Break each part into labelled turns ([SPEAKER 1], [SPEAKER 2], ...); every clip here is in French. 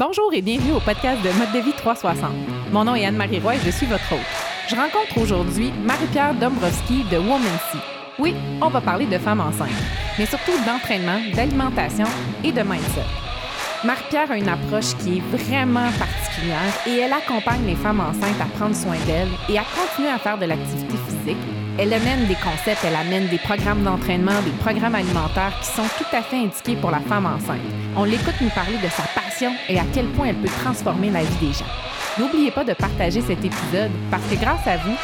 [SPEAKER 1] Bonjour et bienvenue au podcast de Mode de vie 360. Mon nom est Anne-Marie Roy et je suis votre hôte. Je rencontre aujourd'hui Marie-Pierre Dombrowski de Womancy. Oui, on va parler de femmes enceintes, mais surtout d'entraînement, d'alimentation et de mindset. Marie-Pierre a une approche qui est vraiment particulière et elle accompagne les femmes enceintes à prendre soin d'elles et à continuer à faire de l'activité physique elle amène des concepts, elle amène des programmes d'entraînement, des programmes alimentaires qui sont tout à fait indiqués pour la femme enceinte. On l'écoute nous parler de sa passion et à quel point elle peut transformer la vie des gens. N'oubliez pas de partager cet épisode parce que grâce à vous,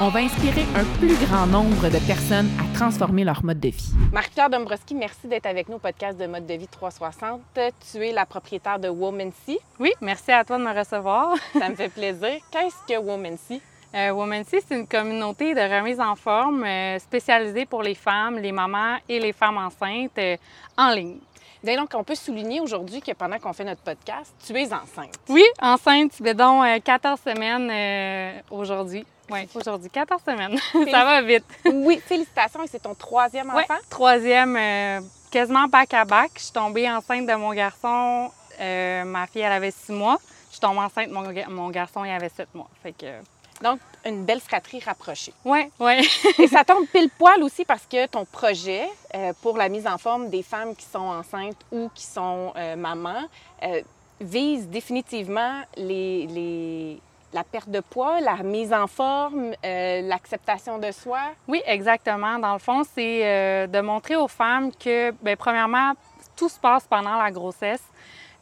[SPEAKER 1] on va inspirer un plus grand nombre de personnes à transformer leur mode de vie.
[SPEAKER 2] Marie-Pierre Dombrowski, merci d'être avec nous au podcast de Mode de vie 360. Tu es la propriétaire de Womancy.
[SPEAKER 3] Oui, merci à toi de me recevoir.
[SPEAKER 2] Ça me fait plaisir. Qu'est-ce que Womancy?
[SPEAKER 3] Euh, Womancy, c'est une communauté de remise en forme euh, spécialisée pour les femmes, les mamans et les femmes enceintes euh, en ligne.
[SPEAKER 2] Donc, on peut souligner aujourd'hui que pendant qu'on fait notre podcast, tu es enceinte.
[SPEAKER 3] Oui, enceinte, tu donc 14 semaines aujourd'hui. Oui, aujourd'hui, 14 semaines. Ça va vite.
[SPEAKER 2] oui, félicitations. Et c'est ton troisième enfant?
[SPEAKER 3] Troisième, quasiment back à back. Je suis tombée enceinte de mon garçon. ma fille, elle avait six mois. Je suis tombée enceinte, mon, mon garçon, il avait sept mois. Fait que
[SPEAKER 2] donc, une belle fratrie rapprochée.
[SPEAKER 3] Oui, oui.
[SPEAKER 2] Et ça tombe pile poil aussi parce que ton projet euh, pour la mise en forme des femmes qui sont enceintes ou qui sont euh, mamans euh, vise définitivement les, la perte de poids, la mise en forme, l'acceptation de soi.
[SPEAKER 3] Oui, exactement. Dans le fond, c'est de montrer aux femmes que, bien, premièrement, tout se passe pendant la grossesse.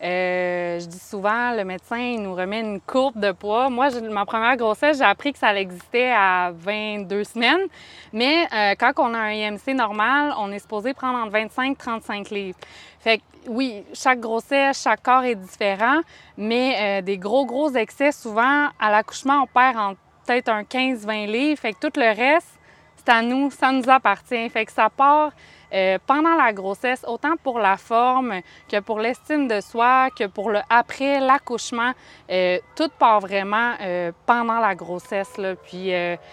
[SPEAKER 3] Euh, je dis souvent, le médecin nous remet une courbe de poids. Moi, ma première grossesse, j'ai appris que ça existait à 22 semaines. Mais euh, quand on a un IMC normal, on est supposé prendre entre 25 et 35 livres. Fait que oui, chaque grossesse, chaque corps est différent, mais euh, des gros, gros excès, souvent, à l'accouchement, on perd peut-être un 15-20 livres. Fait que tout le reste, c'est à nous, ça nous appartient. Fait que ça part euh, pendant la grossesse, autant pour la forme que pour l'estime de soi, que pour le après, l'accouchement, euh, tout part vraiment euh, pendant la grossesse. Là. Puis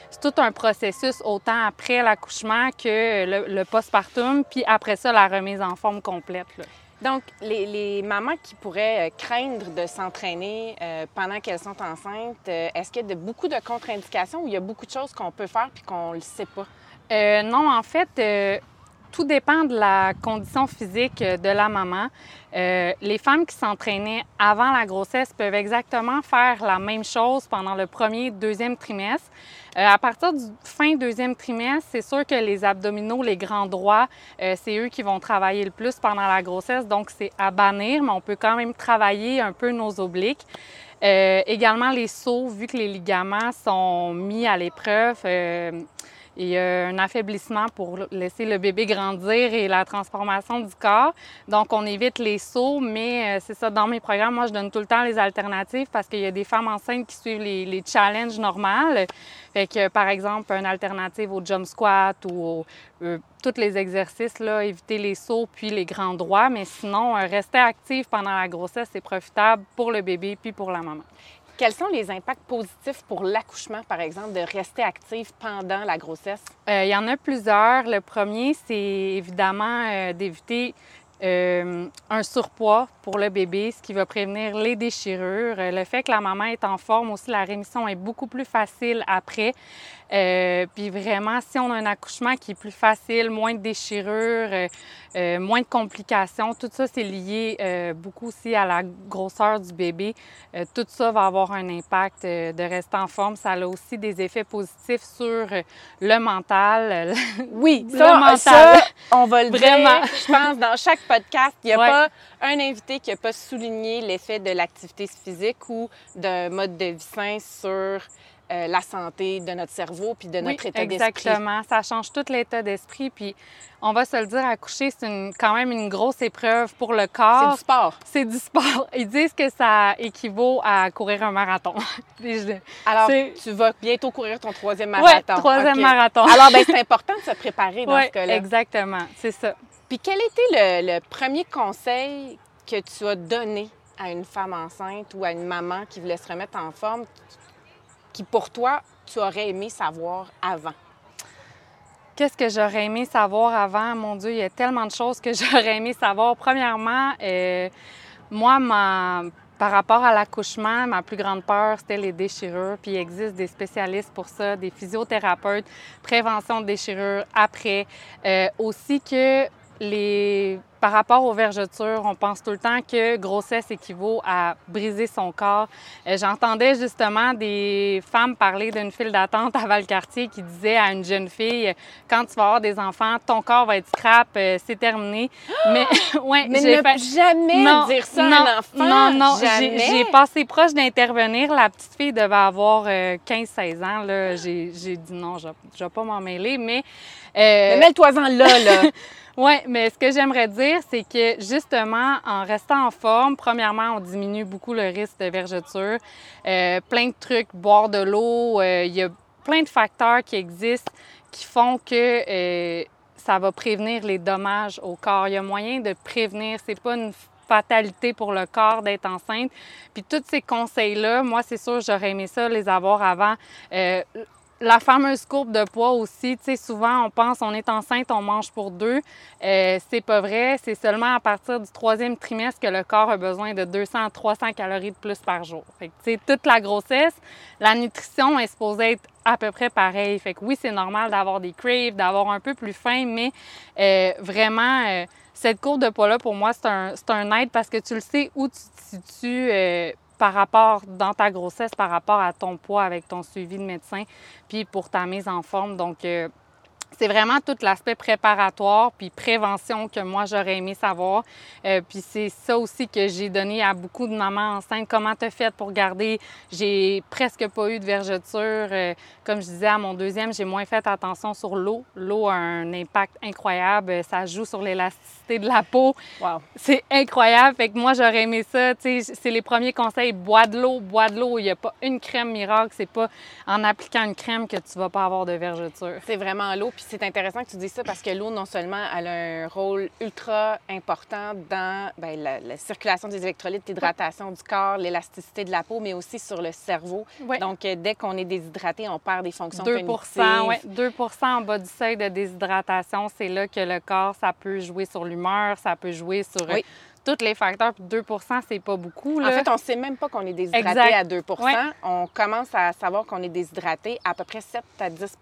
[SPEAKER 3] c'est tout un processus, autant après l'accouchement que le, postpartum, puis après ça, la remise en forme complète.
[SPEAKER 2] Donc, les, mamans qui pourraient craindre de s'entraîner pendant qu'elles sont enceintes, est-ce qu'il y a de, beaucoup de contre-indications ou il y a beaucoup de choses qu'on peut faire puis qu'on ne le sait pas?
[SPEAKER 3] non, en fait, tout dépend de la condition physique de la maman. Euh, les femmes qui s'entraînaient avant la grossesse peuvent exactement faire la même chose pendant le premier, deuxième trimestre. Euh, à partir du fin deuxième trimestre, c'est sûr que les abdominaux, les grands droits, euh, c'est eux qui vont travailler le plus pendant la grossesse, donc c'est à bannir, mais on peut quand même travailler un peu nos obliques. également les sauts, vu que les ligaments sont mis à l'épreuve il y a un affaiblissement pour laisser le bébé grandir et la transformation du corps. Donc, on évite les sauts, mais euh, c'est ça, dans mes programmes, moi, je donne tout le temps les alternatives parce qu'il y a des femmes enceintes qui suivent les, challenges normales. Fait que, par exemple, une alternative au jump squat ou euh, tous les exercices, là, éviter les sauts puis les grands droits. Mais sinon, euh, rester actif pendant la grossesse, c'est profitable pour le bébé puis pour la maman.
[SPEAKER 2] Quels sont les impacts positifs pour l'accouchement, par exemple, de rester active pendant la grossesse?
[SPEAKER 3] Euh, il y en a plusieurs. Le premier, c'est évidemment euh, d'éviter euh, un surpoids pour le bébé, ce qui va prévenir les déchirures. Le fait que la maman est en forme aussi, la rémission est beaucoup plus facile après. Euh, puis vraiment, si on a un accouchement qui est plus facile, moins de déchirures, euh, euh moins de complications, tout ça, c'est lié euh, beaucoup aussi à la grosseur du bébé. tout ça va avoir un impact de rester en forme. Ça a aussi des effets positifs sur le mental.
[SPEAKER 2] Oui, le mental. Ça, on va le Vraiment. dire. Je pense dans chaque podcast, il n'y a pas un invité qui n'a pas souligné l'effet de l'activité physique ou d'un mode de vie sain sur euh, la santé de notre cerveau puis de notre état d'esprit.
[SPEAKER 3] Exactement. Ça change tout l'état d'esprit. Puis on va se le dire, accoucher, c'est quand même une grosse épreuve pour le corps.
[SPEAKER 2] C'est du sport.
[SPEAKER 3] C'est du sport. Ils disent que ça équivaut à courir un marathon.
[SPEAKER 2] Alors, tu vas bientôt courir ton troisième marathon.
[SPEAKER 3] Oui, troisième marathon.
[SPEAKER 2] Alors, ben, c'est important de se préparer dans ce cas-là.
[SPEAKER 3] exactement. C'est ça.
[SPEAKER 2] Puis quel était le, le premier conseil que tu as donné à une femme enceinte ou à une maman qui voulait se remettre en forme? Qui, pour toi, tu aurais aimé savoir avant?
[SPEAKER 3] Qu'est-ce que j'aurais aimé savoir avant? Mon Dieu, il y a tellement de choses que j'aurais aimé savoir. Premièrement, euh, moi, ma par rapport à l'accouchement, ma plus grande peur, c'était les déchirures. Puis il existe des spécialistes pour ça, des physiothérapeutes, prévention de déchirures après. Euh, aussi que les par rapport aux vergetures, on pense tout le temps que grossesse équivaut à briser son corps. Euh, j'entendais justement des femmes parler d'une file d'attente à Valcartier qui disait à une jeune fille quand tu vas avoir des enfants, ton corps va être scrap, euh, c'est terminé.
[SPEAKER 2] Mais ouais, Mais ne pas jamais dire ça
[SPEAKER 3] non,
[SPEAKER 2] à un enfant.
[SPEAKER 3] Non, non, j'ai passé proche d'intervenir. La petite fille devait avoir 15-16 euh, ans. Là, j'ai dit non, je, ne vais pas m'en mêler, mais.
[SPEAKER 2] mais mêle-toi-en là, là.
[SPEAKER 3] Oui, mais ce que j'aimerais dire, c'est que justement, en restant en forme, premièrement, on diminue beaucoup le risque de vergeture. Euh, plein de trucs, boire de l'eau, euh, il y a plein de facteurs qui existent qui font que euh, ça va prévenir les dommages au corps. Il y a moyen de prévenir. C'est pas une fatalité pour le corps d'être enceinte. Puis tous ces conseils-là, moi, c'est sûr, j'aurais aimé ça les avoir avant. La fameuse courbe de poids aussi, tu sais, souvent on pense on est enceinte, on mange pour deux. Euh, c'est pas vrai. C'est seulement à partir du troisième trimestre que le corps a besoin de 200 à 300 calories de plus par jour. Fait que, tu sais, toute la grossesse, la nutrition est supposée être à peu près pareil. Fait que oui, c'est normal d'avoir des craves, d'avoir un peu plus faim, mais euh, vraiment, euh, cette courbe de poids-là, pour moi, c'est un, un aide parce que tu le sais où tu te situes euh, par rapport dans ta grossesse, par rapport à ton poids avec ton suivi de médecin, puis pour ta mise en forme. Donc, euh, c'est vraiment tout l'aspect préparatoire puis prévention que moi j'aurais aimé savoir. Euh, puis c'est ça aussi que j'ai donné à beaucoup de mamans enceintes. Comment te fait pour garder? J'ai presque pas eu de vergeture. Euh, comme je disais à mon deuxième, j'ai moins fait attention sur l'eau. L'eau a un impact incroyable. Ça joue sur l'élasticité de la peau.
[SPEAKER 2] Wow.
[SPEAKER 3] C'est incroyable. Fait que moi j'aurais aimé ça. C'est les premiers conseils. Bois de l'eau, bois de l'eau. Il n'y a pas une crème miracle. C'est pas en appliquant une crème que tu vas pas avoir de vergeture.
[SPEAKER 2] C'est vraiment l'eau c'est intéressant que tu dises ça parce que l'eau, non seulement elle a un rôle ultra important dans ben, la, circulation des électrolytes, l'hydratation du corps, l'élasticité de la peau, mais aussi sur le cerveau. Donc, euh, dès qu'on est déshydraté, on perd des fonctions 2
[SPEAKER 3] oui. 2 en bas du seuil de déshydratation, c'est là que le corps, ça peut jouer sur l'humeur, ça peut jouer sur... Euh, tous les facteurs, 2% c'est pas beaucoup.
[SPEAKER 2] En fait, on sait même pas qu'on est déshydraté à 2% On commence à savoir qu'on est déshydraté à peu près 7 à 10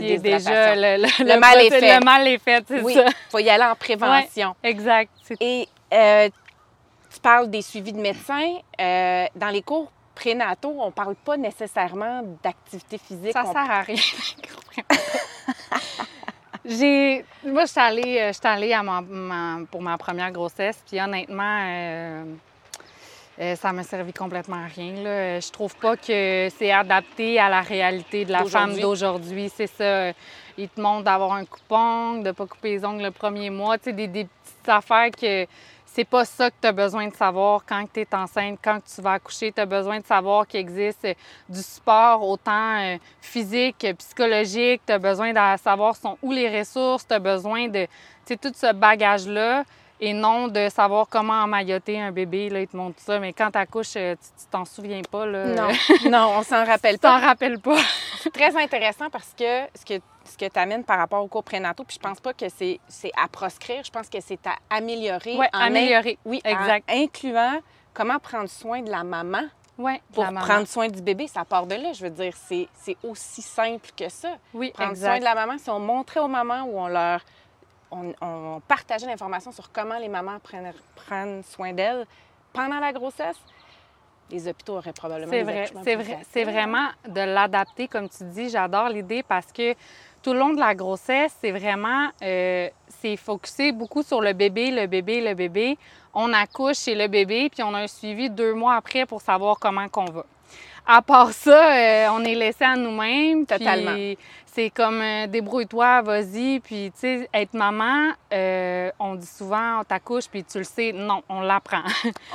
[SPEAKER 3] qui déjà le, le, mal est fait. Le mal est fait, c'est
[SPEAKER 2] oui, il faut y aller en prévention.
[SPEAKER 3] exact.
[SPEAKER 2] Et euh, tu parles des suivis de médecins. Euh, dans les cours prénataux, on ne parle pas nécessairement d'activité physique.
[SPEAKER 3] Ça ne sert à rien. J'ai... Moi, je suis allée, euh, allée à pour ma première grossesse, puis honnêtement, euh, ça m'a servi complètement à rien. Là. Je trouve pas que c'est adapté à la réalité de la femme d'aujourd'hui. C'est ça. Ils te montrent d'avoir un coupon, de pas couper les ongles le premier mois. Tu sais, des, petites affaires que c'est pas ça que tu as besoin de savoir quand tu es enceinte, quand tu vas accoucher. Tu as besoin de savoir qu'il existe du sport autant euh, physique, psychologique. Tu as besoin de savoir sont où les ressources. Tu as besoin de tout ce bagage-là et non de savoir comment emmailloter un bébé. Là, ils te montrent ça, mais quand tu accouches, euh, tu t'en souviens pas. Là.
[SPEAKER 2] Non, non, on s'en rappelle pas.
[SPEAKER 3] t'en rappelles pas.
[SPEAKER 2] c'est très intéressant parce que ce que, ce que tu amènes par rapport au cours prénatal, puis je pense pas que c'est, à proscrire, je pense que c'est à améliorer.
[SPEAKER 3] Oui, améliorer.
[SPEAKER 2] oui, exact. incluant comment prendre soin de la maman. Pour prendre soin du bébé, ça part de là. Je veux dire, c'est, aussi simple que ça.
[SPEAKER 3] Oui,
[SPEAKER 2] Prendre soin de la maman, si on montrait aux mamans ou on leur on, partageait l'information sur comment les mamans prennent, prennent soin d'elles pendant la grossesse, les hôpitaux auraient probablement
[SPEAKER 3] C'est vrai, c'est vrai, c'est vraiment de l'adapter, comme tu dis. J'adore l'idée parce que tout le long de la grossesse, c'est vraiment, euh, c'est focusé beaucoup sur le bébé, le bébé, le bébé. On accouche chez le bébé, puis on a un suivi deux mois après pour savoir comment qu'on va. À part ça, euh, on est laissé à nous-mêmes.
[SPEAKER 2] Totalement.
[SPEAKER 3] C'est comme euh, débrouille-toi, vas-y. Puis, tu sais, être maman, euh, on dit souvent, on t'accouche, puis tu le sais, non, on l'apprend.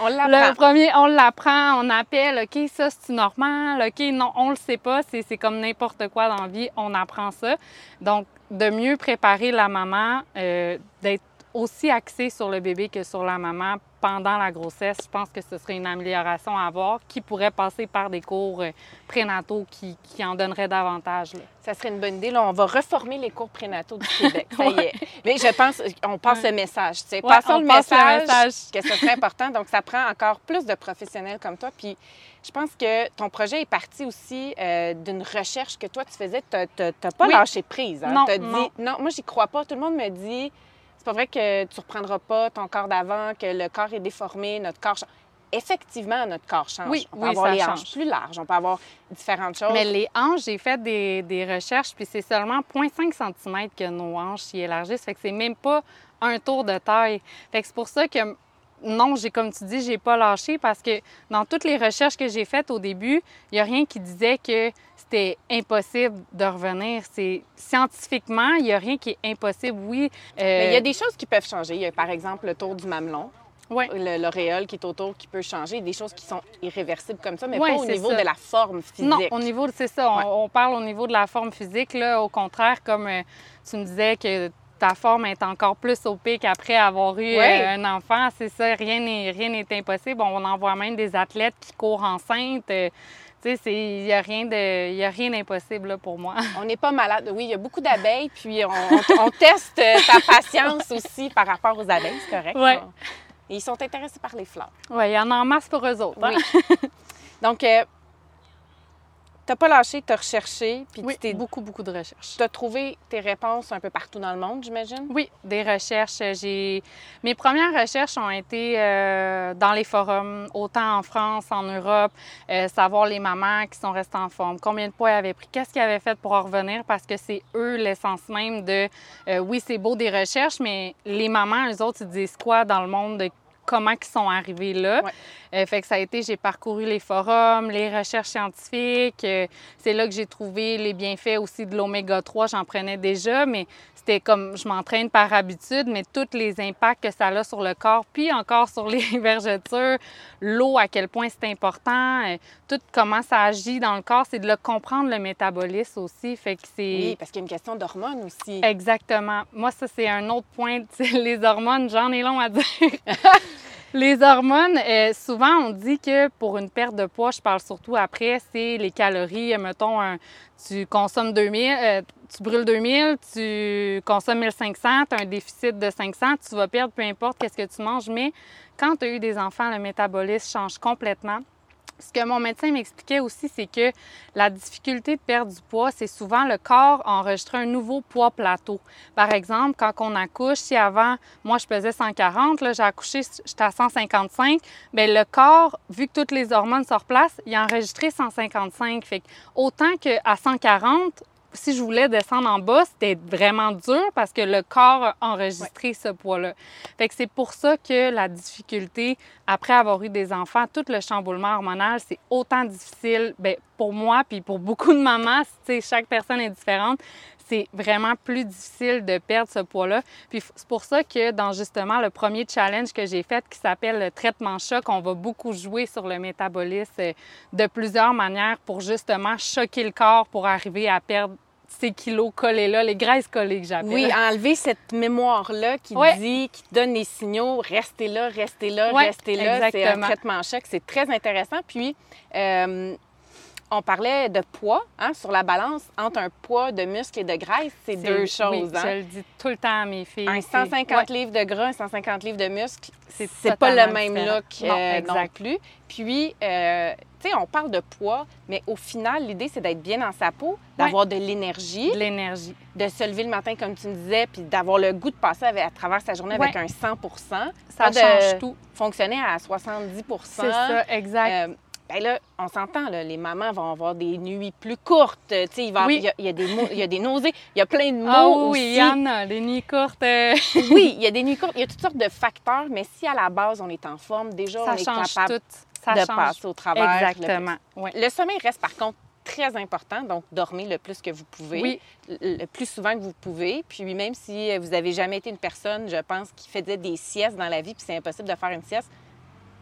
[SPEAKER 2] On l'apprend.
[SPEAKER 3] Le premier, on l'apprend, on appelle, OK, ça, c'est normal, OK, non, on le sait pas. C'est comme n'importe quoi dans la vie, on apprend ça. Donc, de mieux préparer la maman, d'être aussi axé sur le bébé que sur la maman pendant la grossesse. Je pense que ce serait une amélioration à avoir qui pourrait passer par des cours euh, prénataux qui, qui en donneraient davantage. là.
[SPEAKER 2] Ça serait une bonne idée. Là, on va reformer les cours prénataux du Québec. Ça y est. Mais je pense, on passe le message. Tu sais,
[SPEAKER 3] Ouais,
[SPEAKER 2] Passons
[SPEAKER 3] on
[SPEAKER 2] le
[SPEAKER 3] passe le
[SPEAKER 2] message,
[SPEAKER 3] message.
[SPEAKER 2] que ce serait important. Donc, ça prend encore plus de professionnels comme toi. Puis, je pense que ton projet est parti aussi euh, d'une recherche que toi, tu faisais. Tu n'as pas
[SPEAKER 3] Oui.
[SPEAKER 2] lâché prise. Hein?
[SPEAKER 3] Non,
[SPEAKER 2] dit,
[SPEAKER 3] non.
[SPEAKER 2] non, moi, j'y crois pas. Tout le monde me dit, c'est pas vrai que tu reprendras pas ton corps d'avant, que le corps est déformé, notre corps change. Effectivement, notre corps change.
[SPEAKER 3] Oui,
[SPEAKER 2] on peut
[SPEAKER 3] oui,
[SPEAKER 2] avoir
[SPEAKER 3] ça
[SPEAKER 2] les
[SPEAKER 3] change.
[SPEAKER 2] hanches plus larges, on peut avoir différentes choses.
[SPEAKER 3] Mais les hanches, j'ai fait des, des recherches, puis c'est seulement 0,5 cm que nos hanches s'y élargissent. Fait que c'est même pas un tour de taille. Fait que c'est pour ça que, non, j'ai comme tu dis, j'ai pas lâché parce que dans toutes les recherches que j'ai faites au début, il y a rien qui disait que c'était impossible de revenir. C'est scientifiquement, il y a rien qui est impossible. Oui. euh,
[SPEAKER 2] Mais il y a des choses qui peuvent changer. Il y a par exemple le tour du mamelon, le- l'auréole qui est autour qui peut changer, des choses qui sont irréversibles comme ça, mais pas au niveau
[SPEAKER 3] ça.
[SPEAKER 2] de la forme physique.
[SPEAKER 3] Non, au niveau, c'est ça, on,
[SPEAKER 2] Ouais.
[SPEAKER 3] on parle au niveau de la forme physique. Là, au contraire, comme euh, tu me disais que ta forme est encore plus au pic après avoir eu euh, un enfant, c'est ça, rien n'est rien n'est impossible. On en voit même des athlètes qui courent enceintes. euh, tu sais, il n'y a rien de- il y a rien d'impossible là, pour moi.
[SPEAKER 2] On n'est pas malade. Oui, il y a beaucoup d'abeilles, puis on, on- on teste euh, ta patience aussi par rapport aux abeilles, c'est correct.
[SPEAKER 3] Ouais.
[SPEAKER 2] On- Et ils sont intéressés par les fleurs.
[SPEAKER 3] Oui, il y en a en masse pour eux autres. hein?
[SPEAKER 2] Oui. Donc, euh, t'as pas lâché, t'as recherché, puis
[SPEAKER 3] Oui,
[SPEAKER 2] tu t'es
[SPEAKER 3] beaucoup, beaucoup de recherches.
[SPEAKER 2] T'as trouvé tes réponses un peu partout dans le monde, j'imagine?
[SPEAKER 3] Oui, des recherches. J'ai mes premières recherches ont été euh, dans les forums, autant en France, en Europe, euh, savoir les mamans qui sont restées en forme, combien de poids elles avaient pris, qu'est-ce qu'ils avaient fait pour en revenir, parce que c'est eux l'essence même de. euh, oui, c'est beau des recherches, mais les mamans, eux autres, ils disent quoi dans le monde de comment ils sont arrivés là.
[SPEAKER 2] Ouais.
[SPEAKER 3] Euh, fait que ça a été, j'ai parcouru les forums, les recherches scientifiques. euh, c'est là que j'ai trouvé les bienfaits aussi de l'oméga 3. J'en prenais déjà, mais c'était comme je m'entraîne par habitude, mais tous les impacts que ça a sur le corps, puis encore sur les vergetures, l'eau, à quel point c'est important, euh, tout comment ça agit dans le corps, c'est de le comprendre le métabolisme aussi. Fait que c'est.
[SPEAKER 2] Oui, parce qu'il y a une question d'hormones aussi.
[SPEAKER 3] Exactement. Moi, ça, c'est un autre point. Les hormones, j'en ai long à dire. les hormones, euh, souvent, on dit que pour une perte de poids, je parle surtout après, c'est les calories. Mettons, un- tu consommes 2000, euh, tu brûles 2000, tu consommes 1500, tu as un déficit de 500, tu vas perdre peu importe qu'est-ce que tu manges. Mais quand tu as eu des enfants, le métabolisme change complètement. Ce que mon médecin m'expliquait aussi, c'est que la difficulté de perdre du poids, c'est souvent le corps enregistrer un nouveau poids plateau. Par exemple, quand on accouche, si avant, moi, je pesais 140, là, j'ai accouché, j'étais à 155, bien, le corps, vu que toutes les hormones se replacent, il a enregistré 155. Fait que autant qu'à 140, si je voulais descendre en bas, c'était vraiment dur parce que le corps a enregistré ce poids-là. Fait que c'est pour ça que la difficulté, après avoir eu des enfants, tout le chamboulement hormonal, c'est autant difficile ben, pour moi puis pour beaucoup de mamans. Tu sais, chaque personne est différente. C'est vraiment plus difficile de perdre ce poids-là. Puis c'est pour ça que dans justement le premier challenge que j'ai fait qui s'appelle le traitement choc, on va beaucoup jouer sur le métabolisme euh, de plusieurs manières pour justement choquer le corps pour arriver à perdre ces kilos collés là, les graisses collées que j'appelle.
[SPEAKER 2] Oui, enlever cette mémoire-là qui
[SPEAKER 3] Ouais.
[SPEAKER 2] dit, qui donne les signaux, restez là, restez là,
[SPEAKER 3] Ouais,
[SPEAKER 2] restez là. C'est un traitement choc, c'est très intéressant. Puis, euh, on parlait de poids hein, sur la balance entre un poids de muscle et de graisse, c'est deux
[SPEAKER 3] oui,
[SPEAKER 2] choses. hein.
[SPEAKER 3] Je le dis tout le temps à mes filles.
[SPEAKER 2] Un
[SPEAKER 3] c'est-
[SPEAKER 2] 150
[SPEAKER 3] ouais.
[SPEAKER 2] livres de gras, un 150 livres de muscle,
[SPEAKER 3] C'est
[SPEAKER 2] pas le même
[SPEAKER 3] différent.
[SPEAKER 2] look
[SPEAKER 3] Non,
[SPEAKER 2] euh, non, plus. Puis, euh, tu sais, on parle de poids, mais au final, l'idée, c'est d'être bien dans sa peau, d'avoir de l'énergie,
[SPEAKER 3] De l'énergie.
[SPEAKER 2] de se lever le matin, comme tu me disais, puis d'avoir le goût de passer avec- à travers sa journée avec un 100%
[SPEAKER 3] Ça
[SPEAKER 2] de
[SPEAKER 3] change tout.
[SPEAKER 2] fonctionner à 70%
[SPEAKER 3] C'est ça, exact.
[SPEAKER 2] Euh, ben là, on s'entend, les mamans vont avoir des nuits plus courtes. Il, va-
[SPEAKER 3] Oui.
[SPEAKER 2] il y a, il y a des il y a des nausées, il y a plein de mots
[SPEAKER 3] Ah oui, il y en a, les nuits courtes. euh,
[SPEAKER 2] Oui, il y a des nuits courtes, il y a toutes sortes de facteurs, mais si à la base, on est en forme, déjà,
[SPEAKER 3] ça
[SPEAKER 2] on est capable
[SPEAKER 3] tout. Ça
[SPEAKER 2] de
[SPEAKER 3] change.
[SPEAKER 2] passer au travers. le-
[SPEAKER 3] Exactement.
[SPEAKER 2] Le, sommeil reste, par contre, très important, donc dormez le plus que vous pouvez,
[SPEAKER 3] Oui.
[SPEAKER 2] le plus souvent que vous pouvez. Puis même si vous avez jamais été une personne, je pense, qui faisait des siestes dans la vie, puis c'est impossible de faire une sieste,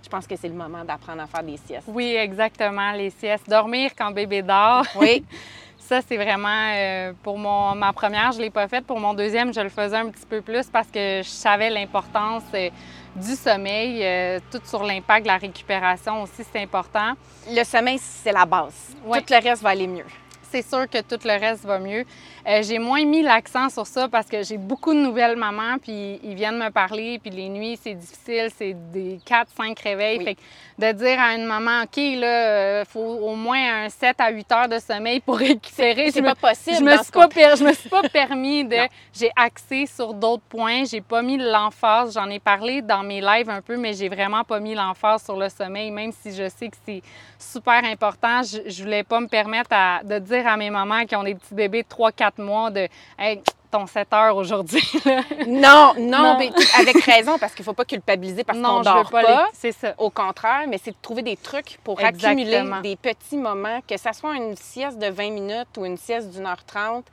[SPEAKER 2] je pense que c'est le moment d'apprendre à faire des siestes.
[SPEAKER 3] Oui, exactement. Les siestes. Dormir quand bébé dort.
[SPEAKER 2] Oui,
[SPEAKER 3] Ça, c'est vraiment euh, pour mon, ma première, je ne l'ai pas faite. Pour mon deuxième, je le faisais un petit peu plus parce que je savais l'importance euh, du sommeil, euh, tout sur l'impact de la récupération aussi, c'est important.
[SPEAKER 2] Le sommeil, c'est la base. Tout le reste va aller mieux.
[SPEAKER 3] C'est sûr que tout le reste va mieux. Euh, j'ai moins mis l'accent sur ça parce que j'ai beaucoup de nouvelles mamans, puis ils viennent me parler, puis les nuits, c'est difficile, c'est des 4-5 réveils.
[SPEAKER 2] Oui.
[SPEAKER 3] Fait que de dire à une maman, OK, là, il faut au moins un 7 à 8 heures de sommeil pour récupérer.
[SPEAKER 2] C'est
[SPEAKER 3] me-
[SPEAKER 2] pas possible
[SPEAKER 3] Je me,
[SPEAKER 2] dans
[SPEAKER 3] suis pas per- je me suis pas permis de. J'ai axé sur d'autres points. J'ai pas mis l'emphase. J'en ai parlé dans mes lives un peu, mais j'ai vraiment pas mis l'emphase sur le sommeil, même si je sais que c'est super important. Je, je voulais pas me permettre à- de dire à mes mamans qui ont des petits bébés de 3-4 mois de Hey, ton 7 heures aujourd'hui.
[SPEAKER 2] Non, non,
[SPEAKER 3] Non.
[SPEAKER 2] mais avec raison, parce qu'il faut pas culpabiliser parce qu'on dort
[SPEAKER 3] pas,
[SPEAKER 2] pas.
[SPEAKER 3] les- C'est ça.
[SPEAKER 2] Au contraire, mais c'est de trouver des trucs pour
[SPEAKER 3] Exactement.
[SPEAKER 2] accumuler des petits moments, que ce soit une sieste de 20 minutes ou une sieste d'une heure trente,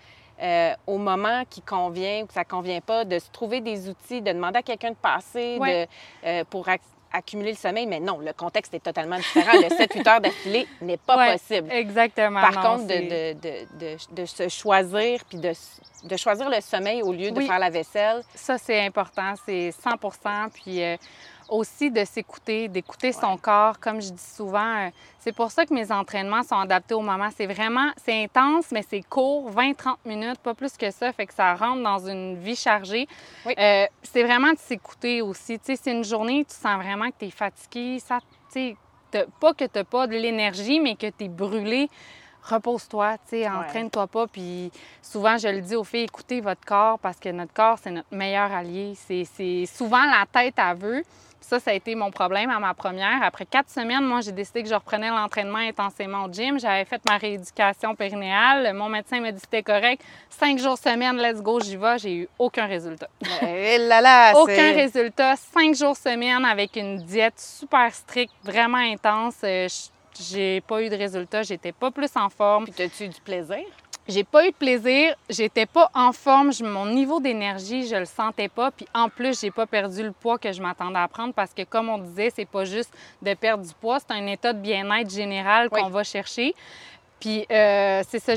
[SPEAKER 2] euh, au moment qui convient ou que ça convient pas, de se trouver des outils, de demander à quelqu'un de passer
[SPEAKER 3] Ouais.
[SPEAKER 2] de, euh, pour accumuler le sommeil. Mais non, le contexte est totalement différent. Le 7-8 heures d'affilée n'est pas
[SPEAKER 3] Ouais,
[SPEAKER 2] possible.
[SPEAKER 3] Exactement.
[SPEAKER 2] Par
[SPEAKER 3] non,
[SPEAKER 2] contre, de, de, de, de, se choisir puis de, de choisir le sommeil au lieu de faire la vaisselle,
[SPEAKER 3] Ça, c'est important, c'est 100 Puis euh, aussi de s'écouter, d'écouter son corps. Comme je dis souvent, c'est pour ça que mes entraînements sont adaptés au moment. C'est vraiment, c'est intense, mais c'est court, 20-30 minutes, pas plus que ça. Fait que ça rentre dans une vie chargée.
[SPEAKER 2] Oui.
[SPEAKER 3] Euh, c'est vraiment de s'écouter aussi. Tu sais, c'est une journée, tu sens vraiment que tu es fatigué. Ça, tu sais, pas que tu n'as pas de l'énergie, mais que tu es brûlé. Repose-toi, tu sais, entraîne-toi pas. Puis souvent, je le dis aux filles, écoutez votre corps parce que notre corps, c'est notre meilleur allié. C'est c'est souvent la tête à vœu. Ça, ça a été mon problème à ma première. Après quatre semaines, moi, j'ai décidé que je reprenais l'entraînement intensément au gym. J'avais fait ma rééducation périnéale. Mon médecin m'a dit que c'était correct. Cinq jours semaine, let's go, j'y vais. J'ai eu aucun résultat.
[SPEAKER 2] Eh là là,
[SPEAKER 3] Aucun résultat. Cinq jours semaine avec une diète super stricte, vraiment intense. Euh, J'ai pas eu de résultat. J'étais pas plus en forme.
[SPEAKER 2] Puis t'as-tu eu du plaisir?
[SPEAKER 3] J'ai pas eu de plaisir, j'étais pas en forme, mon niveau d'énergie, je le sentais pas, puis en plus, j'ai pas perdu le poids que je m'attendais à prendre parce que comme on disait, c'est pas juste de perdre du poids, c'est un état de bien-être général
[SPEAKER 2] Oui.
[SPEAKER 3] qu'on va chercher. Puis euh, c'est ça,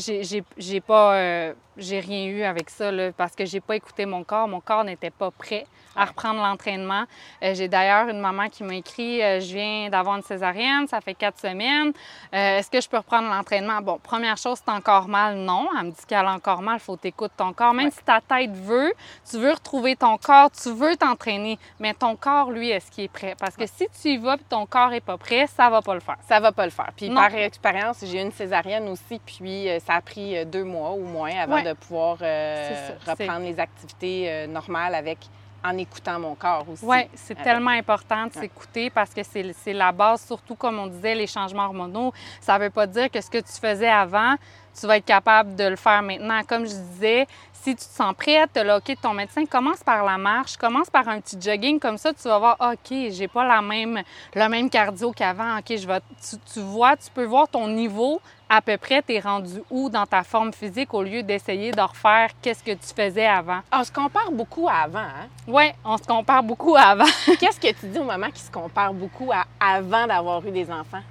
[SPEAKER 3] j'ai pas euh, j'ai rien eu avec ça là, parce que j'ai pas écouté mon corps, mon corps n'était pas prêt à reprendre l'entraînement. Euh, j'ai d'ailleurs une maman qui m'a écrit euh, je viens d'avoir une césarienne, ça fait quatre semaines. Euh, Est-ce que je peux reprendre l'entraînement? Bon, première chose, c'est encore mal, non. Elle me dit qu'elle a encore mal, il faut t'écouter ton corps. Même
[SPEAKER 2] Ouais.
[SPEAKER 3] si ta tête veut, tu veux retrouver ton corps, tu veux t'entraîner, mais ton corps, lui, est-ce qu'il est prêt? Parce que si tu y vas et ton corps est pas prêt, ça va pas le faire.
[SPEAKER 2] Ça va pas le faire. Puis
[SPEAKER 3] Non.
[SPEAKER 2] par expérience, j'ai eu une césarienne aussi, puis ça a pris deux mois ou moins avant
[SPEAKER 3] Ouais.
[SPEAKER 2] de pouvoir euh,
[SPEAKER 3] ça,
[SPEAKER 2] reprendre les activités euh, normales avec en écoutant mon corps aussi.
[SPEAKER 3] Oui, c'est
[SPEAKER 2] Avec-
[SPEAKER 3] tellement important de
[SPEAKER 2] Ouais.
[SPEAKER 3] s'écouter parce que c'est c'est la base, surtout comme on disait, les changements hormonaux. Ça ne veut pas dire que ce que tu faisais avant, tu vas être capable de le faire maintenant. Comme je disais, si tu te sens prête, là, OK, ton médecin, commence par la marche, commence par un petit jogging, comme ça, tu vas voir, OK, j'ai pas la même, le même cardio qu'avant, OK, je vais, tu, tu vois, tu peux voir ton niveau à peu près, tu es rendu où dans ta forme physique au lieu d'essayer de refaire qu'est-ce que tu faisais avant?
[SPEAKER 2] On se compare beaucoup à avant. Hein?
[SPEAKER 3] Oui, on se compare beaucoup à avant.
[SPEAKER 2] Qu'est-ce que tu dis aux mamans qui se comparent beaucoup à avant d'avoir eu des enfants?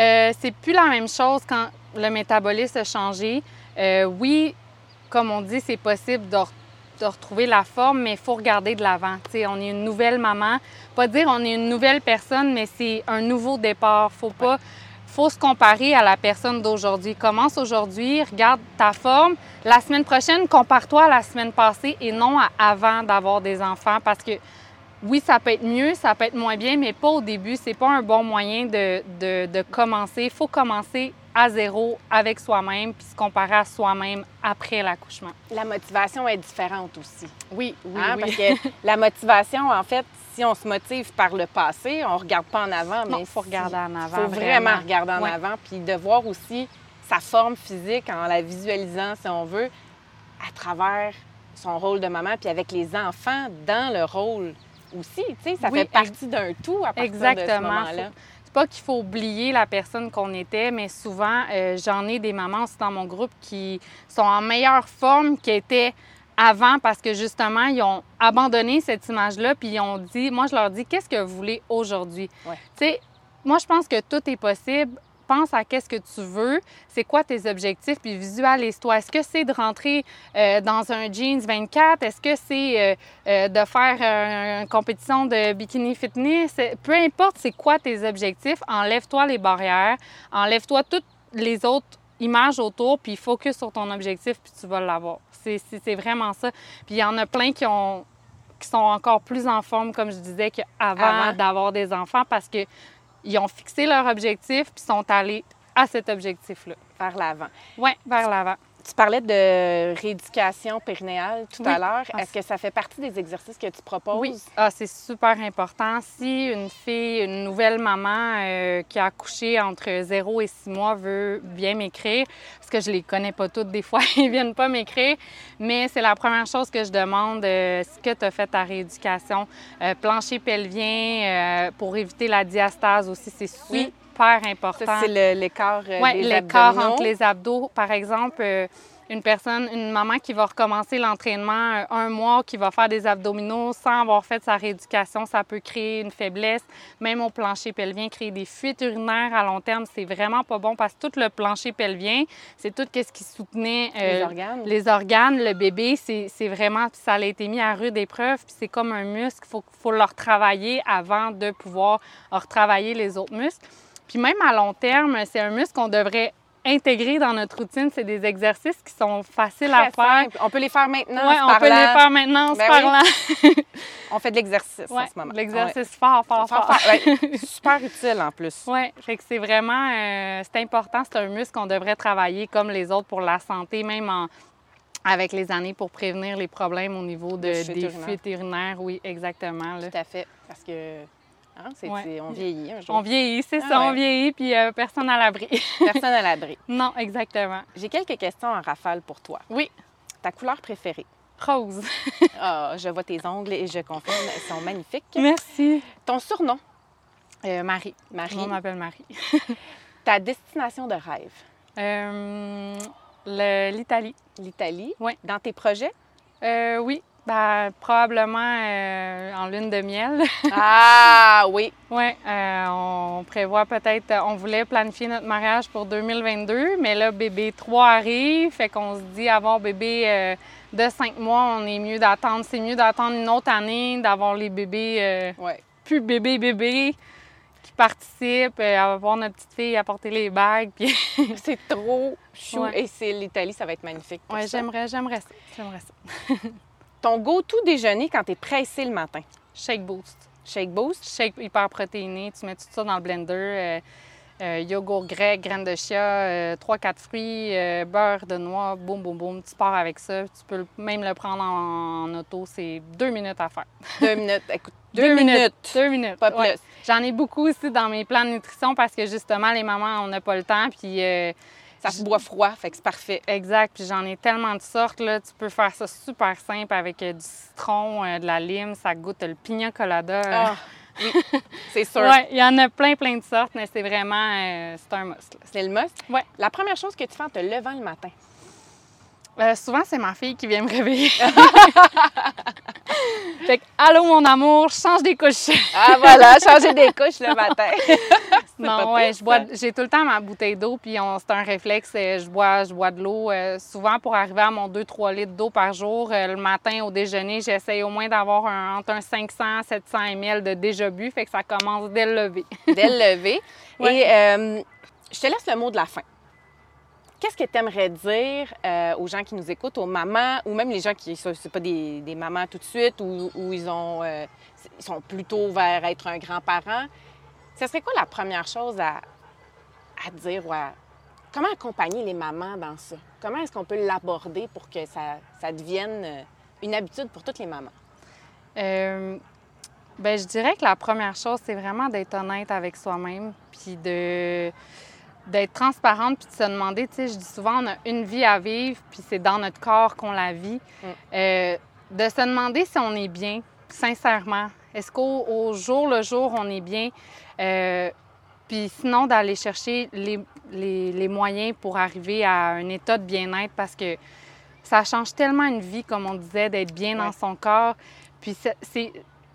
[SPEAKER 3] Euh, c'est plus la même chose quand le métabolisme a changé. Euh, oui, comme on dit, c'est possible de, re- de retrouver la forme, mais il faut regarder de l'avant. Tu sais, on est une nouvelle maman. Pas dire on est une nouvelle personne, mais c'est un nouveau départ. Faut pas. Faut se comparer à la personne d'aujourd'hui. Commence aujourd'hui, regarde ta forme. La semaine prochaine, compare-toi à la semaine passée et non à avant d'avoir des enfants parce que oui, ça peut être mieux, ça peut être moins bien, mais pas au début. C'est pas un bon moyen de, de, de commencer. Il faut commencer à zéro avec soi-même puis se comparer à soi-même après l'accouchement.
[SPEAKER 2] La motivation est différente aussi.
[SPEAKER 3] Oui, oui,
[SPEAKER 2] Hein?
[SPEAKER 3] oui.
[SPEAKER 2] Parce que la motivation, en fait, si on se motive par le passé, on regarde pas en avant,
[SPEAKER 3] Non,
[SPEAKER 2] mais
[SPEAKER 3] faut
[SPEAKER 2] si-
[SPEAKER 3] regarder en avant.
[SPEAKER 2] faut vraiment, regarder en
[SPEAKER 3] Ouais.
[SPEAKER 2] avant, puis de voir aussi sa forme physique en la visualisant, si on veut, à travers son rôle de maman, puis avec les enfants dans le rôle aussi. Tu sais, ça
[SPEAKER 3] Oui,
[SPEAKER 2] fait partie d'un tout à partir de ce
[SPEAKER 3] Exactement.
[SPEAKER 2] moment-là.
[SPEAKER 3] C'est pas qu'il faut oublier la personne qu'on était, mais souvent, euh, j'en ai des mamans aussi dans mon groupe qui sont en meilleure forme qu'elles étaient avant parce que justement, ils ont abandonné cette image-là, puis ils ont dit, moi, je leur dis, qu'est-ce que vous voulez aujourd'hui?
[SPEAKER 2] Ouais.
[SPEAKER 3] Tu sais, moi, je pense que tout est possible pense à qu'est-ce que tu veux, c'est quoi tes objectifs, puis visualise-toi. Est-ce que c'est de rentrer euh, dans un jeans 24? Est-ce que c'est euh, euh, de faire une compétition de bikini fitness? Peu importe c'est quoi tes objectifs, enlève-toi les barrières, enlève-toi toutes les autres images autour, puis focus sur ton objectif, puis tu vas l'avoir. C'est vraiment ça. Puis il y en a plein qui ont qui sont encore plus en forme, comme je disais, qu'avant d'avoir des enfants parce qu'ils ont fixé leur objectif puis sont allés à cet objectif-là.
[SPEAKER 2] Vers l'avant.
[SPEAKER 3] Oui, vers l'avant.
[SPEAKER 2] Tu parlais de rééducation périnéale tout à l'heure. Ah, Est-ce que ça fait partie des exercices que tu proposes?
[SPEAKER 3] Oui, ah, c'est super important. Si une fille, une nouvelle maman euh, qui a accouché entre 0 et 6 mois veut bien m'écrire, parce que je les connais pas toutes des fois, ils viennent pas m'écrire, mais c'est la première chose que je demande, euh, ce que tu as fait ta rééducation. Euh, plancher pelvien pour éviter la diastase aussi, c'est super super important.
[SPEAKER 2] c'est l'écart
[SPEAKER 3] euh, Oui, l'écart entre les abdos. Par exemple, euh, une personne, une maman qui va recommencer l'entraînement euh, un mois, qui va faire des abdominaux sans avoir fait sa rééducation, ça peut créer une faiblesse. Même au plancher pelvien, créer des fuites urinaires à long terme, c'est vraiment pas bon parce que tout le plancher pelvien, c'est tout ce qui soutenait
[SPEAKER 2] les organes.
[SPEAKER 3] Les organes, le bébé, c'est vraiment, ça a été mis à rude épreuve, puis c'est comme un muscle, il faut, faut le retravailler avant de pouvoir retravailler les autres muscles. Puis même à long terme, c'est un muscle qu'on devrait intégrer dans notre routine. C'est des exercices qui sont faciles à faire.
[SPEAKER 2] On peut les faire maintenant.
[SPEAKER 3] Oui, on peut les faire maintenant, ben parlant.
[SPEAKER 2] on fait de l'exercice en ce moment.
[SPEAKER 3] L'exercice fort, fort, fort.
[SPEAKER 2] super utile en plus.
[SPEAKER 3] Oui, fait que c'est vraiment, euh, c'est important. C'est un muscle qu'on devrait travailler comme les autres pour la santé, même en, avec les années pour prévenir les problèmes au niveau de, des fuites urinaires. Oui, exactement.
[SPEAKER 2] Tout à fait. Parce que Hein, on vieillit un jour.
[SPEAKER 3] On vieillit, c'est ah ça, on vieillit, puis euh, personne à l'abri.
[SPEAKER 2] personne à l'abri.
[SPEAKER 3] Non, exactement.
[SPEAKER 2] J'ai quelques questions en rafale pour toi.
[SPEAKER 3] Oui.
[SPEAKER 2] Ta couleur préférée?
[SPEAKER 3] Rose.
[SPEAKER 2] ah, je vois tes ongles et je confirme, ils sont magnifiques.
[SPEAKER 3] Merci.
[SPEAKER 2] Ton surnom?
[SPEAKER 3] Euh, Marie.
[SPEAKER 2] Marie.
[SPEAKER 3] On m'appelle Marie.
[SPEAKER 2] Ta destination de rêve?
[SPEAKER 3] Euh, L'Italie.
[SPEAKER 2] L'Italie?
[SPEAKER 3] Oui.
[SPEAKER 2] Dans tes projets?
[SPEAKER 3] oui. Ben, probablement euh, en lune de miel.
[SPEAKER 2] ah oui.
[SPEAKER 3] Oui, euh, on prévoit peut-être, on voulait planifier notre mariage pour 2022, mais là, bébé 3 arrive, fait qu'on se dit avoir bébé euh, de 5 mois, on est mieux d'attendre, c'est mieux d'attendre une autre année, d'avoir les bébés,
[SPEAKER 2] ouais.
[SPEAKER 3] plus bébé bébé qui participent, avoir notre petite fille apporter les bagues. Puis...
[SPEAKER 2] c'est trop chou. Et c'est l'Italie, ça va être magnifique.
[SPEAKER 3] Oui, j'aimerais, j'aimerais ça. J'aimerais ça.
[SPEAKER 2] Ton go-to déjeuner quand tu es pressé le matin?
[SPEAKER 3] Shake Boost.
[SPEAKER 2] Shake Boost?
[SPEAKER 3] Shake hyper protéiné. Tu mets tout ça dans le blender. Euh, euh, yogourt grec, graines de chia, euh, 3-4 fruits, beurre de noix, boum, boum, boum. Tu pars avec ça. Tu peux même le prendre en, auto. C'est deux minutes à faire.
[SPEAKER 2] Deux minutes. Écoute, deux, minutes.
[SPEAKER 3] Deux minutes.
[SPEAKER 2] Pas plus.
[SPEAKER 3] J'en ai beaucoup aussi dans mes plans de nutrition parce que justement, les mamans, on n'a pas le temps. Puis
[SPEAKER 2] ça se boit froid, fait que c'est parfait.
[SPEAKER 3] Exact. Puis j'en ai tellement de sortes. Là. Tu peux faire ça super simple avec euh, du citron, euh, de la lime. Ça goûte le pina colada.
[SPEAKER 2] Ah, oui, c'est sûr.
[SPEAKER 3] Oui, il y en a plein, plein de sortes, mais c'est vraiment... Euh, c'est un must.
[SPEAKER 2] C'est le must?
[SPEAKER 3] Oui.
[SPEAKER 2] La première chose que tu fais en te levant le matin?
[SPEAKER 3] souvent, c'est ma fille qui vient me réveiller. fait que, allô, mon amour, change des couches.
[SPEAKER 2] ah, voilà, changer des couches le matin.
[SPEAKER 3] Non, ouais, je bois, j'ai tout le temps ma bouteille d'eau, puis c'est un réflexe, euh, je bois, je bois de l'eau. Euh, souvent, pour arriver à mon 2-3 litres d'eau par jour, euh, le matin au déjeuner, j'essaye au moins d'avoir un, entre un 500 700 ml de déjà bu, fait que ça commence dès le lever.
[SPEAKER 2] dès le lever. Et je te laisse le mot de la fin. Qu'est-ce que tu aimerais dire aux gens qui nous écoutent, aux mamans, ou même les gens qui ne sont pas des, mamans tout de suite, ou, ils, ont, ils sont plutôt vers être un grand-parent? Ce serait quoi la première chose à, dire ou Comment accompagner les mamans dans ça? Comment est-ce qu'on peut l'aborder pour que ça, ça, devienne euh, une habitude pour toutes les mamans?
[SPEAKER 3] Euh, ben, je dirais que la première chose, c'est vraiment d'être honnête avec soi-même, puis de d'être transparente, puis de se demander, tu sais, je dis souvent, on a une vie à vivre, puis c'est dans notre corps qu'on la vit. Mm. Euh, de se demander si on est bien, sincèrement. Est-ce qu'au jour le jour, on est bien? Euh, puis sinon, d'aller chercher les, les, moyens pour arriver à un état de bien-être parce que ça change tellement une vie, comme on disait, d'être bien dans son corps. Puis c'est,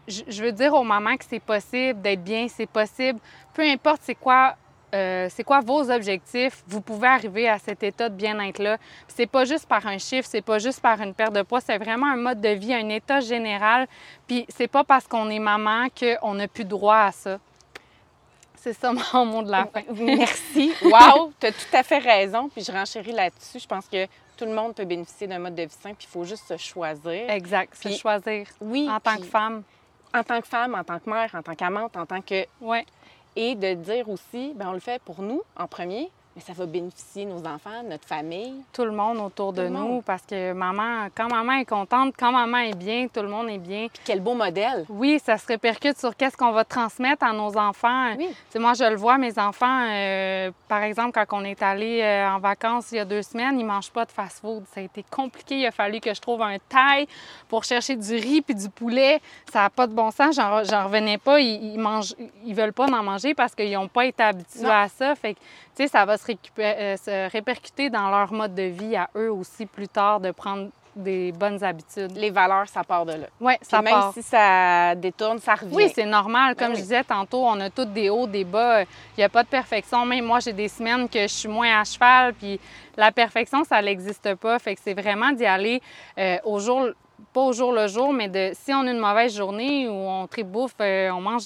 [SPEAKER 3] je veux dire aux mamans que c'est possible d'être bien, c'est possible. Peu importe c'est quoi euh, c'est quoi vos objectifs. Vous pouvez arriver à cet état de bien-être-là. C'est pas juste par un chiffre, c'est pas juste par une perte de poids, c'est vraiment un mode de vie, un état général. Puis c'est pas parce qu'on est maman qu'on n'a plus droit à ça. C'est ça mon mot de la fin.
[SPEAKER 2] Merci. Wow, tu as tout à fait raison. Puis je renchéris là-dessus. Je pense que tout le monde peut bénéficier d'un mode de vie sain, puis il faut juste se choisir.
[SPEAKER 3] Exact, se choisir
[SPEAKER 2] Oui.
[SPEAKER 3] en tant
[SPEAKER 2] puis
[SPEAKER 3] que femme.
[SPEAKER 2] En tant que femme, en tant que mère, en tant qu'amante, en tant que.
[SPEAKER 3] Oui,
[SPEAKER 2] Et de dire aussi, ben on le fait pour nous en premier, mais ça va bénéficier nos enfants, notre famille.
[SPEAKER 3] tout le monde autour de
[SPEAKER 2] Tout
[SPEAKER 3] nous
[SPEAKER 2] monde.
[SPEAKER 3] parce que maman, quand maman est contente, quand maman est bien, tout le monde est bien.
[SPEAKER 2] Puis quel beau modèle.
[SPEAKER 3] Oui, ça se répercute sur qu'est-ce qu'on va transmettre à nos enfants.
[SPEAKER 2] Oui.
[SPEAKER 3] Moi, je le vois, mes enfants, euh, par exemple, quand on est allé euh, en vacances il y a deux semaines, ils mangent pas de fast-food. Ça a été compliqué. Il a fallu que je trouve un taille pour chercher du riz puis du poulet. Ça n'a pas de bon sens. J'en, j'en revenais pas. Ils, ils mangent, ils veulent pas en manger parce qu'ils n'ont pas été habitués
[SPEAKER 2] Non.
[SPEAKER 3] à ça. Fait que, tu sais, ça va se, récupé- euh, se répercuter dans leur mode de vie à eux aussi plus tard de prendre des bonnes habitudes.
[SPEAKER 2] Les valeurs, ça part de là.
[SPEAKER 3] Oui, ça
[SPEAKER 2] même
[SPEAKER 3] part.
[SPEAKER 2] si ça détourne, ça revient.
[SPEAKER 3] Oui, c'est normal. Comme
[SPEAKER 2] Ben
[SPEAKER 3] je disais tantôt, on a tous des hauts, des bas. Il n'y a pas de perfection. Même moi, j'ai des semaines que je suis moins à cheval. Puis la perfection, ça n'existe pas. Fait que c'est vraiment d'y aller euh, au jour, pas au jour le jour, mais de si on a une mauvaise journée ou on tribouffe, euh, on mange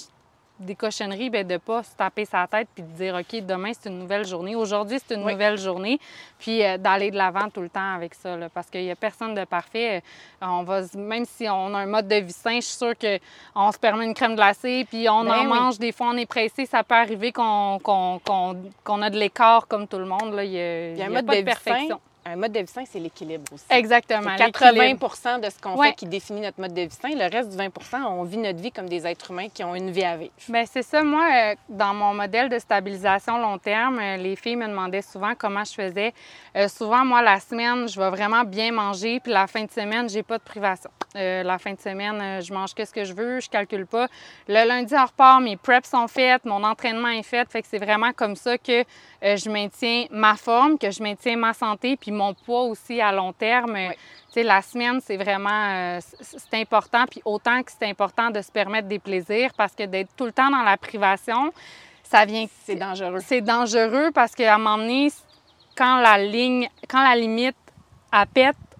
[SPEAKER 3] des cochonneries, ben de pas se taper sa tête puis de dire OK, demain c'est une nouvelle journée, aujourd'hui c'est une
[SPEAKER 2] Oui.
[SPEAKER 3] nouvelle journée, puis euh, d'aller de l'avant tout le temps avec ça là, parce qu'il y a personne de parfait. Euh, On va même si on a un mode de vie sain, je suis sûre que on se permet une crème glacée puis on
[SPEAKER 2] Ben
[SPEAKER 3] en
[SPEAKER 2] oui.
[SPEAKER 3] mange des fois on est pressé, ça peut arriver qu'on qu'on- qu'on- qu'on a de l'écart comme tout le monde là, il y a,
[SPEAKER 2] Puis un
[SPEAKER 3] il y a
[SPEAKER 2] mode
[SPEAKER 3] pas
[SPEAKER 2] de
[SPEAKER 3] de
[SPEAKER 2] vie sain,
[SPEAKER 3] perfection.
[SPEAKER 2] Un mode de vie sain, c'est l'équilibre aussi.
[SPEAKER 3] Exactement.
[SPEAKER 2] C'est 80
[SPEAKER 3] l'équilibre.
[SPEAKER 2] de ce qu'on
[SPEAKER 3] Ouais.
[SPEAKER 2] fait qui définit notre mode de vie sain. Le reste du 20% on vit notre vie comme des êtres humains qui ont une vie à vivre.
[SPEAKER 3] Bien, c'est ça. Moi, euh, dans mon modèle de stabilisation long terme, euh, les filles me demandaient souvent comment je faisais. Euh, souvent, moi, la semaine, je vais vraiment bien manger, puis la fin de semaine, j'ai pas de privation. Euh, la fin de semaine, je mange qu'est-ce que je veux, je calcule pas. Le lundi, on repart, mes preps sont faites, mon entraînement est fait. Fait que c'est vraiment comme ça que euh, je maintiens ma forme, que je maintiens ma santé, puis mon poids aussi à long terme.
[SPEAKER 2] Oui.
[SPEAKER 3] Tu sais, la semaine, c'est vraiment euh, c'est important. Puis autant que c'est important de se permettre des plaisirs parce que d'être tout le temps dans la privation, ça vient.
[SPEAKER 2] C'est dangereux.
[SPEAKER 3] C'est dangereux parce qu'à un moment donné, quand la ligne, quand la limite elle pète, c'est-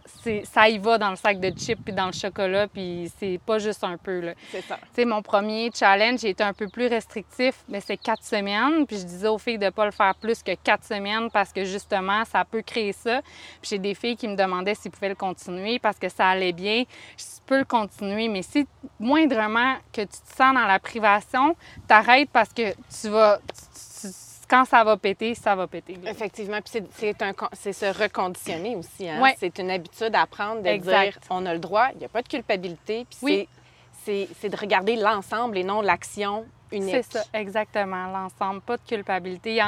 [SPEAKER 3] ça y va dans le sac de chips puis dans le chocolat, puis c'est pas juste un peu. Là.
[SPEAKER 2] C'est ça.
[SPEAKER 3] Tu sais, mon premier challenge, j'ai été un peu plus restrictif, mais c'est quatre semaines. Puis je disais aux filles de ne pas le faire plus que quatre semaines parce que justement, ça peut créer ça. Puis j'ai des filles qui me demandaient s'ils pouvaient le continuer parce que ça allait bien. Je peux le continuer, mais si moindrement que tu te sens dans la privation, t'arrêtes parce que tu vas. Quand ça va péter, ça va péter. là.
[SPEAKER 2] Effectivement. Puis c'est- se reconditionner aussi. Hein?
[SPEAKER 3] Ouais.
[SPEAKER 2] C'est une habitude à prendre de
[SPEAKER 3] Exact.
[SPEAKER 2] dire on a le droit, il n'y a pas de culpabilité. Puis
[SPEAKER 3] Oui.
[SPEAKER 2] c'est- c'est c'est de regarder l'ensemble et non l'action unique.
[SPEAKER 3] C'est ça, exactement, l'ensemble, pas de culpabilité.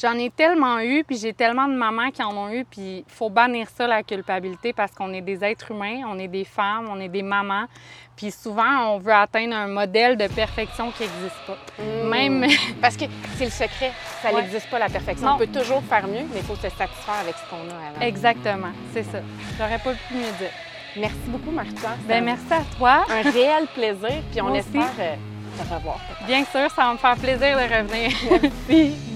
[SPEAKER 3] J'en ai tellement eu, puis j'ai tellement de mamans qui en ont eu, puis il faut bannir ça, la culpabilité, parce qu'on est des êtres humains, on est des femmes, on est des mamans, puis souvent, on veut atteindre un modèle de perfection qui n'existe pas.
[SPEAKER 2] Mm.
[SPEAKER 3] Même...
[SPEAKER 2] Parce que c'est le secret. Ça
[SPEAKER 3] Ouais.
[SPEAKER 2] n'existe pas, la perfection.
[SPEAKER 3] Non.
[SPEAKER 2] On peut toujours faire mieux, mais il faut se satisfaire avec ce qu'on a avant.
[SPEAKER 3] Exactement, c'est ça. J'aurais pas pu mieux dire.
[SPEAKER 2] Merci beaucoup.
[SPEAKER 3] Ben
[SPEAKER 2] Ça-
[SPEAKER 3] merci à toi.
[SPEAKER 2] Un réel plaisir, puis on
[SPEAKER 3] Moi
[SPEAKER 2] espère revoir.
[SPEAKER 3] Bien sûr, ça va me faire plaisir de revenir.
[SPEAKER 2] Merci.